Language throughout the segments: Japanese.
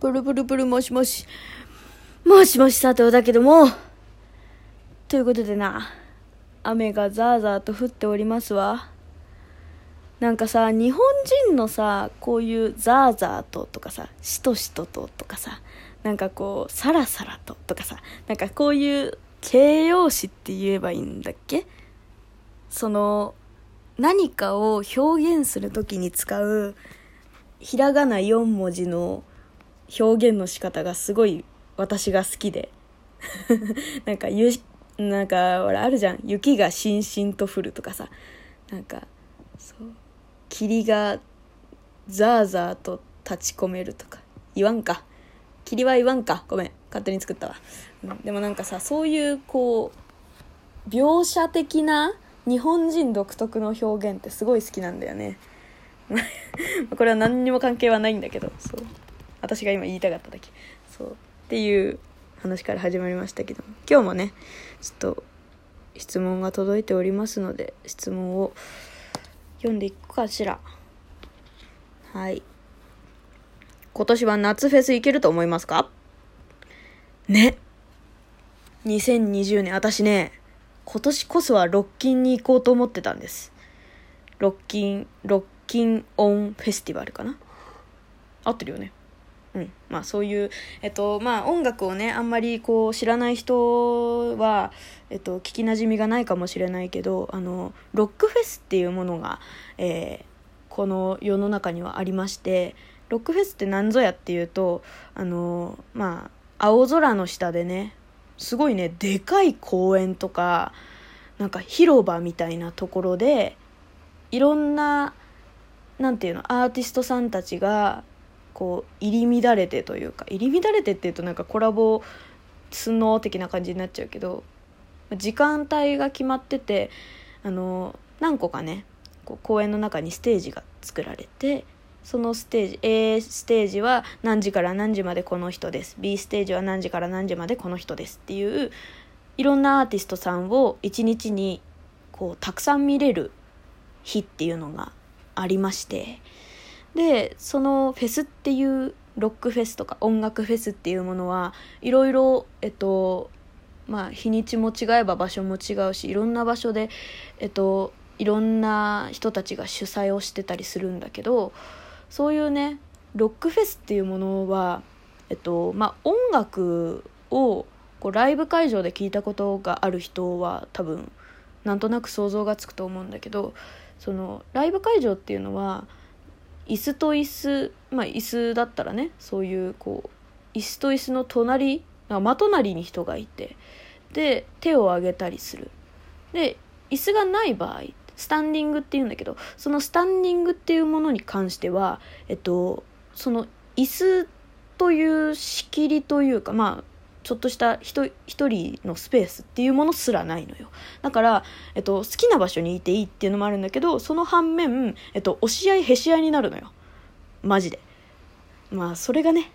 ブルブルブルもしもし。もしもし佐藤だけども。ということでな、雨がザーザーと降っておりますわ。なんかさ、日本人のさ、こういうザーザーととかさ、しとしとととかさ、なんかこう、サラサラととかさ、なんかこういう形容詞って言えばいいんだっけ？その、何かを表現するときに使うひらがな4文字の表現の仕方がすごい私が好きで。なんかゆなんかほらあるじゃん。雪がしんしんと降るとかさ。なんかそう。霧がザーザーと立ち込めるとか。言わんか。霧は言わんか。ごめん。勝手に作ったわ、うん、でもなんかさそういうこう描写的な日本人独特の表現ってすごい好きなんだよね。これは何にも関係はないんだけど。そう。私が今言いたかっただけ。そう。っていう話から始まりましたけど。も今日もねちょっと質問が届いておりますので質問を読んでいくかしら。はい。今年は夏フェス行けると思いますか？ね。2020年私ね今年こそはロッキンに行こうと思ってたんです。ロッキンロッ金音フェスティバルかな？合ってるよね。うん。まあそういうえっとまあ音楽をねあんまりこう知らない人はえっと聞きなじみがないかもしれないけどあのロックフェスっていうものが、えー、この世の中にはありましてロックフェスって何ぞやっていうとあのまあ青空の下でねすごいねでかい公園とかなんか広場みたいなところでいろんななんていうのアーティストさんたちがこう入り乱れてというか入り乱れてっていうとなんかコラボスノー的な感じになっちゃうけど時間帯が決まっててあの何個かねこう公園の中にステージが作られてそのステージ A ステージは何時から何時までこの人です。B ステージは何時から何時までこの人ですっていういろんなアーティストさんを一日にこうたくさん見れる日っていうのがありましてでそのフェスっていうロックフェスとか音楽フェスっていうものはいろいろえっとまあ日にちも違えば場所も違うしいろんな場所でえっといろんな人たちが主催をしてたりするんだけどそういうねロックフェスっていうものはえっとまあ音楽をこうライブ会場で聞いたことがある人は多分なんとなく想像がつくと思うんだけどそのライブ会場っていうのは椅子と椅子まあ椅子だったらねそういうこう椅子と椅子の隣真隣に人がいてで手を挙げたりする。で椅子がない場合スタンディングっていうんだけどそのスタンディングっていうものに関してはえっとその椅子という仕切りというかまあちょっとした一人のスペースっていうものすらないのよ。だから、えっと、好きな場所にいていいっていうのもあるんだけどその反面、えっと、押し合いへし合いになるのよ。マジで。まあそれがね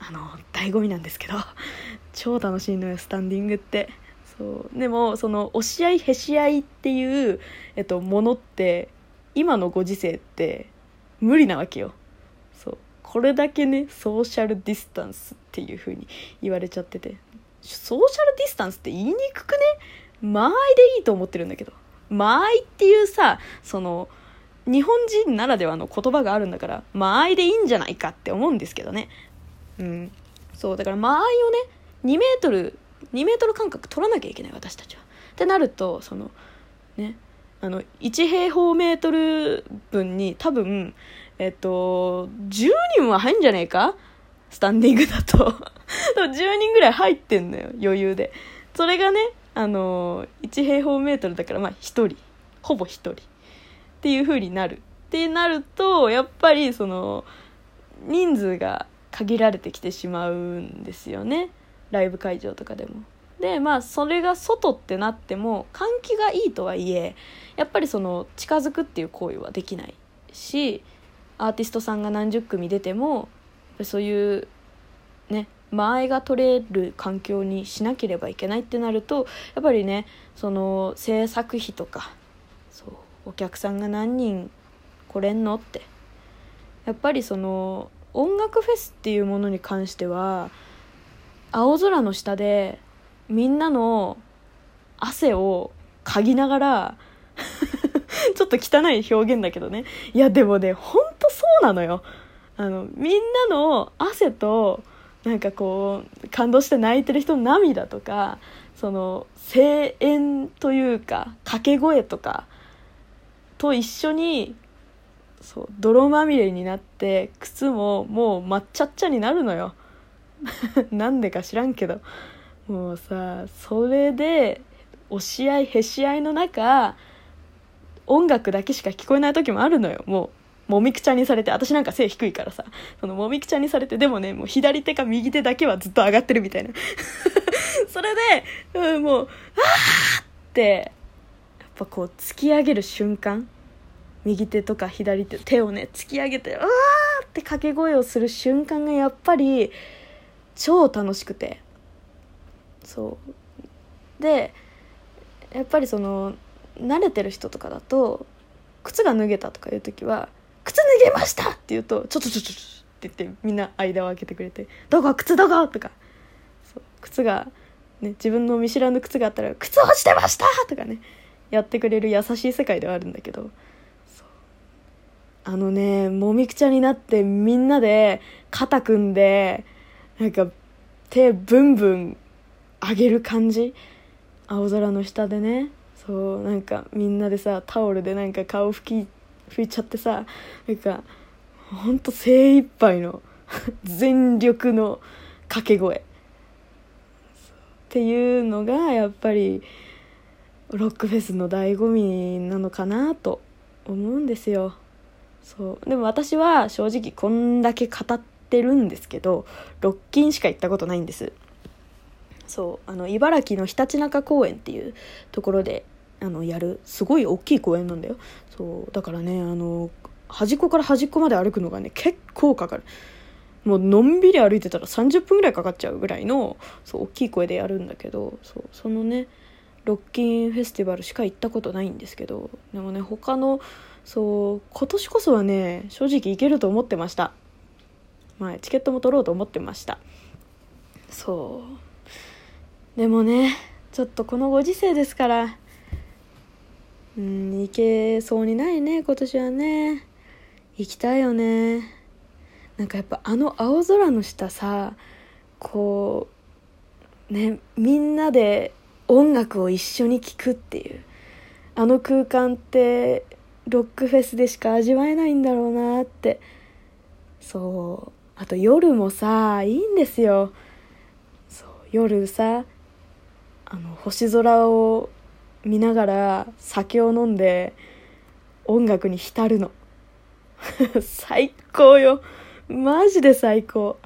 あの醍醐味なんですけど 超楽しいのよスタンディングって。そう。でもその押し合いへし合いっていう、えっと、ものって今のご時世って無理なわけよ。これだけねソーシャルディスタンスっていう風に言われちゃってて。ソーシャルディスタンスって言いにくくね？間合いでいいと思ってるんだけど。間合いっていうさその日本人ならではの言葉があるんだから間合いでいいんじゃないかって思うんですけどね。うん。そうだから間合いをね2メートル2メートル間隔取らなきゃいけない私たちは。ってなるとそのねあの1平方メートル分に多分えっと、10人は入んじゃねえか？スタンディングだと。10人ぐらい入ってんのよ、余裕で。それがね、あの、1平方メートルだから、まあ1人。ほぼ1人。っていう風になる。ってなると、やっぱりその、人数が限られてきてしまうんですよね。ライブ会場とかでも。で、まあ、それが外ってなっても、換気がいいとはいえ、やっぱりその、近づくっていう行為はできないし、アーティストさんが何十組出てもそういうね間合いが取れる環境にしなければいけないってなるとやっぱりねその制作費とかそうお客さんが何人来れんのってやっぱりその音楽フェスっていうものに関しては青空の下でみんなの汗を嗅ぎながら ちょっと汚い表現だけどね。いやでもねほんとそうなのよ。あのみんなの汗となんかこう感動して泣いてる人の涙とかその声援というか掛け声とかと一緒にそう泥まみれになって靴ももう抹茶っちゃになるのよ。なんでか知らんけど。もうさそれで押し合いへし合いの中音楽だけしか聞こえない時もあるのよもう。もみくちゃにされて私なんか背低いからさそのもみくちゃにされてでもねもう左手か右手だけはずっと上がってるみたいな それで、うん、もう「ああ!」ってやっぱこう突き上げる瞬間右手とか左手手をね突き上げて「うわ!」って掛け声をする瞬間がやっぱり超楽しくてそうでやっぱりその慣れてる人とかだと靴が脱げたとかいう時は「靴脱げました!」って言うと「ちょっとちょちょちょ」って言ってみんな間を空けてくれて「どこ靴どこ?」とか。靴が、ね、自分の見知らぬ靴があったら「靴落ちてました!」とかねやってくれる優しい世界ではあるんだけど。あのねもみくちゃになってみんなで肩組んでなんか手ブンブン上げる感じ？青空の下でね。そう。なんかみんなでさタオルでなんか顔拭き拭いちゃってさなんかほんと精一杯の 全力の掛け声。っていうのがやっぱりロックフェスの醍醐味なのかなと思うんですよ。そう。でも私は正直こんだけ語ってるんですけどロッキンしか行ったことないんです。そう。あの茨城のひたちなか公園っていうところであのやるすごい大きい公園なんだよ。そうだからねあの端っこから端っこまで歩くのがね結構かかる。もうのんびり歩いてたら30分ぐらいかかっちゃうぐらいのそう大きい声でやるんだけどそうそのねロッキンフェスティバルしか行ったことないんですけどでもね他のそう今年こそはね正直行けると思ってました。まあチケットも取ろうと思ってました。そう。でもねちょっとこのご時世ですからうん行けそうにないね今年はね。行きたいよね。なんかやっぱあの青空の下さこうねみんなで音楽を一緒に聴くっていう。あの空間ってロックフェスでしか味わえないんだろうなって。そう。あと夜もさいいんですよ。そう夜さあの星空を見ながら酒を飲んで音楽に浸るの。最高よ。マジで最高。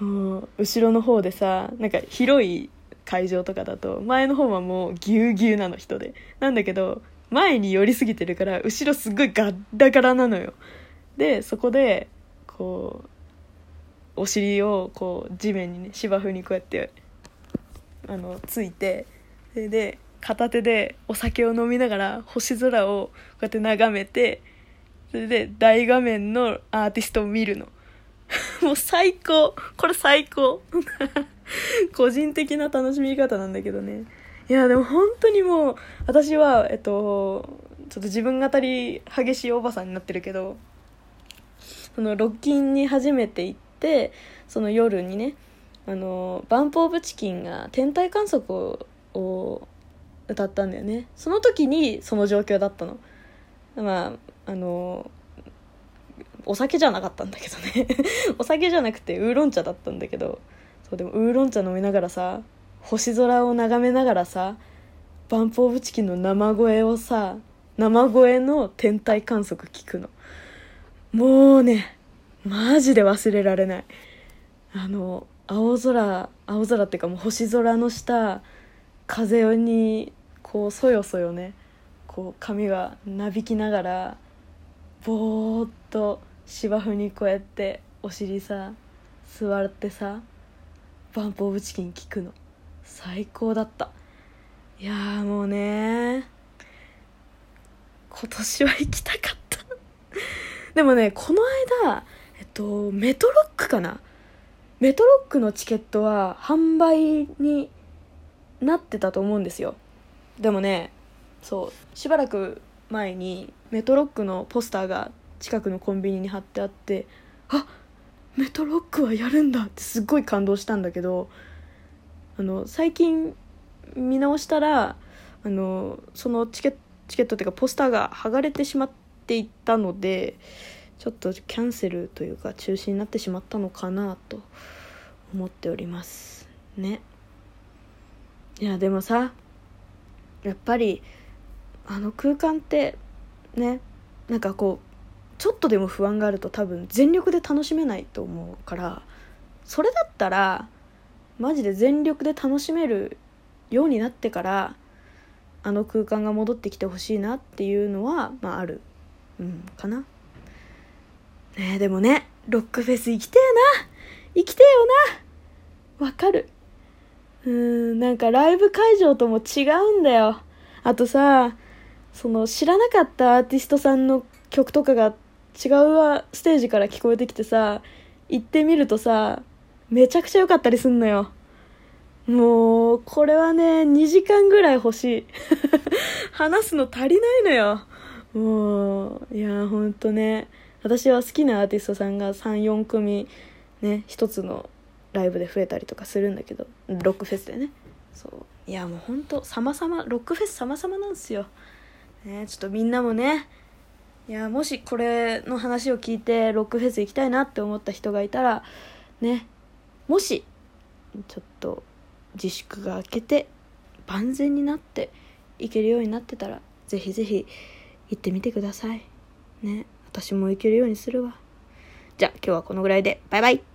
う後ろの方でさなんか広い会場とかだと前の方はもうぎゅうぎゅうなの人で。なんだけど前に寄りすぎてるから後ろすごいガッダガラなのよ。でそこでこうお尻をこう地面にね芝生にこうやってあのついてそれで片手でお酒を飲みながら星空をこうやって眺めてそれで大画面のアーティストを見るの。もう最高。これ最高。個人的な楽しみ方なんだけどね。いやでも本当にもう私はえっとちょっと自分語り激しいおばさんになってるけどそのロッキンに初めて行ってその夜にねあのバンプ・オブ・チキンが天体観測を歌ったんだよね。その時にその状況だったの。まああのお酒じゃなかったんだけどね。お酒じゃなくてウーロン茶だったんだけど。そうでもウーロン茶飲みながらさ星空を眺めながらさバンプ・オブ・チキンの生声をさ生声の天体観測聞くの。もうねマジで忘れられない。あの青空青空っていうかもう星空の下風にこうそよそよね。こう髪がなびきながらぼーっと芝生にこうやってお尻さ座ってさバンプ・オブ・チキン聞くの。最高だった。いやもうね今年は行きたかった。でもねこの間えっとメトロックかな。メトロックのチケットは販売になってたと思うんですよ。でもねそうしばらく前にメトロックのポスターが近くのコンビニに貼ってあってあメトロックはやるんだってすっごい感動したんだけどあの最近見直したらあのそのチケットチケットっていうかポスターが剥がれてしまっていたのでちょっとキャンセルというか中止になってしまったのかなと思っております。ね。いやでもさやっぱりあの空間ってねなんかこうちょっとでも不安があると多分全力で楽しめないと思うからそれだったらマジで全力で楽しめるようになってからあの空間が戻ってきてほしいなっていうのは、まあ、ある、うん、かな。ねでもね、ロックフェス行きてえな行きてえよなわかる。うん、なんかライブ会場とも違うんだよ。あとさ、その知らなかったアーティストさんの曲とかが違うステージから聞こえてきてさ、行ってみるとさ、めちゃくちゃ良かったりすんのよ。もう、これはね、2時間ぐらい欲しい。話すの足りないのよ。もう、いや、ほんとね。私は好きなアーティストさんが3、4組、ね、一つのライブで増えたりとかするんだけど、ロックフェスでね。そう。いや、もうほんと、様々、ロックフェス様々なんですよ。ね、ちょっとみんなもね、いや、もしこれの話を聞いて、ロックフェス行きたいなって思った人がいたら、ね、もし、ちょっと、自粛が明けて万全になって行けるようになってたらぜひぜひ行ってみてくださいね私も行けるようにするわじゃあ今日はこのぐらいでバイバイ